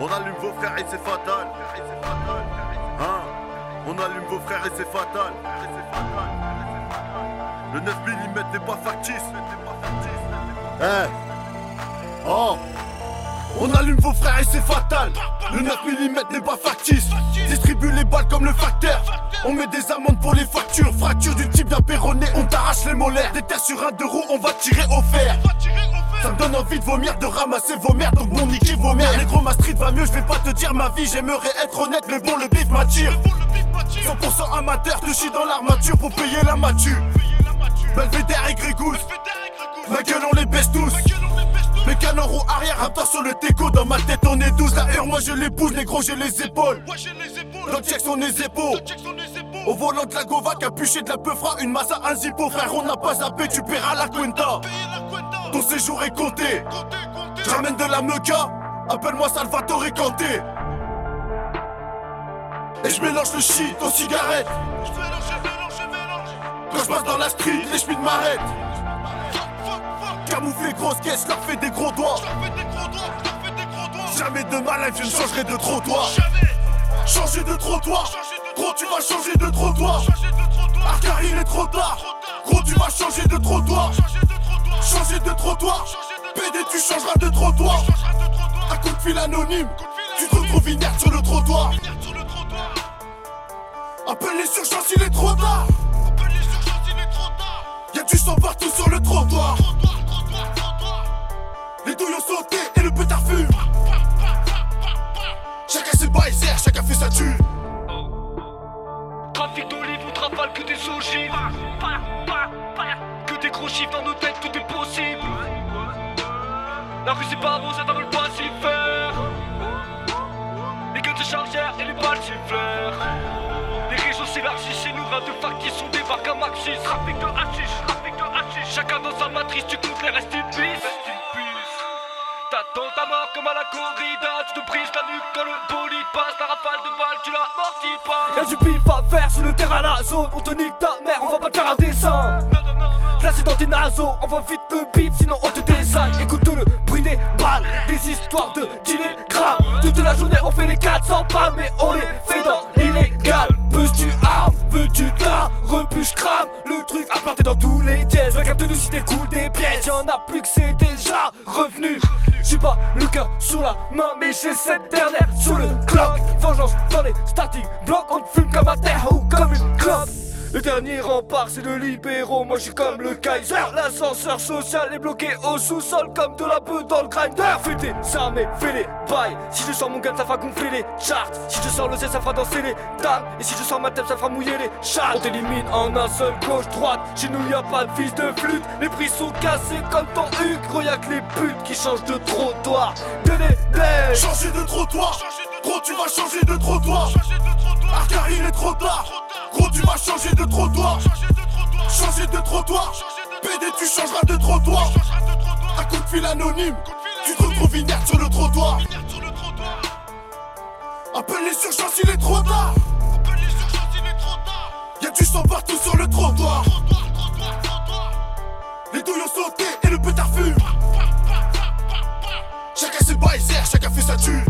On allume vos frères et c'est fatal. Hein? On allume vos frères et c'est fatal. Le 9 mm n'est pas factice. Eh Oh on allume vos frères et c'est fatal. Le 9 mm n'est pas factice. Distribue les balles comme le facteur. On met des amendes pour les factures. Fracture du type bien perronné, on t'arrache les molaires. Des terres sur un deux roues, on va tirer au fer. Ça me donne envie de vomir, de ramasser vos merdes, donc bon niquer vos mères. Les gros, ma street va mieux, je vais pas te dire ma vie, j'aimerais être honnête, mais bon, le bif m'attire. 100% amateur, te chie dans l'armature pour payer la mature. Belvédère et Grégousse, ma gueule, on les baisse tous. Les canons roue arrière, raptor sur le teco. Dans ma tête, on est 12. La heure, moi je. Les gros, j'ai les épaules. Dans check son les épaules. Au volant de la Gova, capuché de la peufra, une massa, un zippo. Frère, on n'a pas zappé, tu paieras la cuenta. Ton séjour est compté. J'ramène de la meuca. Appelle-moi Salvatore Canté. Et je mélange le shit aux cigarettes. Quand je passe dans la street, les schmitt m'arrêtent. Camoufler grosse caisse, leur fait des gros doigts. Jamais de ma life, je ne changerai de trottoir. Changer de trottoir. Gros, tu vas changer de trottoir. Car il est trop tard. Gros, tu vas changer de trottoir. Changer de trottoir. PD, tu changeras de trottoir. Un coup de fil anonyme. Tu te retrouves inerte sur le trottoir. Appelle les surchances, il est trop tard. Y'a du sang partout sur le trottoir. Les douilles ont sauté et le pétard fume. La rue c'est pas bon, ça t'en veut pas s'y faire. Les gueules de chargeurs et les balles siffleurs. Les réseaux s'élargissent chez nous, ras de fac qui sont des barques à maxis. Trafic de hachiche, trafic de hachiche. Chacun dans sa matrice, tu comptes les restes in peace. T'attends ta mort comme à la corrida, tu te brises la nuque quand le bolide passe, la rafale de balles, tu l'amortis pas. Y'a du pif à faire sur le terrain, la zone, on te nique ta mère, on va pas te faire un dessin. Là c'est dans tes naseaux, on va vite le bip, sinon on te désaille. Écoute de Toute la journée on fait les 400 pas, mais on les fait dans l'illégal. Veux-tu arme, veux-tu de repuche crame Le truc a planté dans tous les dièses. Regarde nous si cool des pièces, y'en a plus que c'est déjà revenu. J'ai pas le cœur sur la main, mais j'ai cette dernière sur le clock. Vengeance dans les starting blocks, on fume comme un terre ou comme une clope. Le dernier rempart, c'est le libéraux. Moi, je suis comme le Kaiser. L'ascenseur social est bloqué au sous-sol, comme de la beuh dans le grinder. Fais tes armées, fais les bails. Si je sors mon gun, ça fera gonfler les charts. Si je sors le Z, ça fera danser les dames. Et si je sors ma tête, ça fera mouiller les chats. On t'élimine en un seul gauche-droite. Chez nous, y a pas de fils de flûte. Les prix sont cassés comme ton huc. Y'a que les putes qui changent de trottoir. De Changer de trottoir. Gros, tu vas changer de trottoir. Car il est trop tard. Gros, tu vas changer de trottoir. Changer de trottoir. PD, tu changeras de trottoir. Un coup de fil anonyme. Tu te retrouves inerte sur le trottoir. Appelle les surchances, il est trop tard. Y'a du sang partout sur le trottoir. Les douilles ont sauté et le pétard fume. Chacun ses bails, chacun fait sa tue.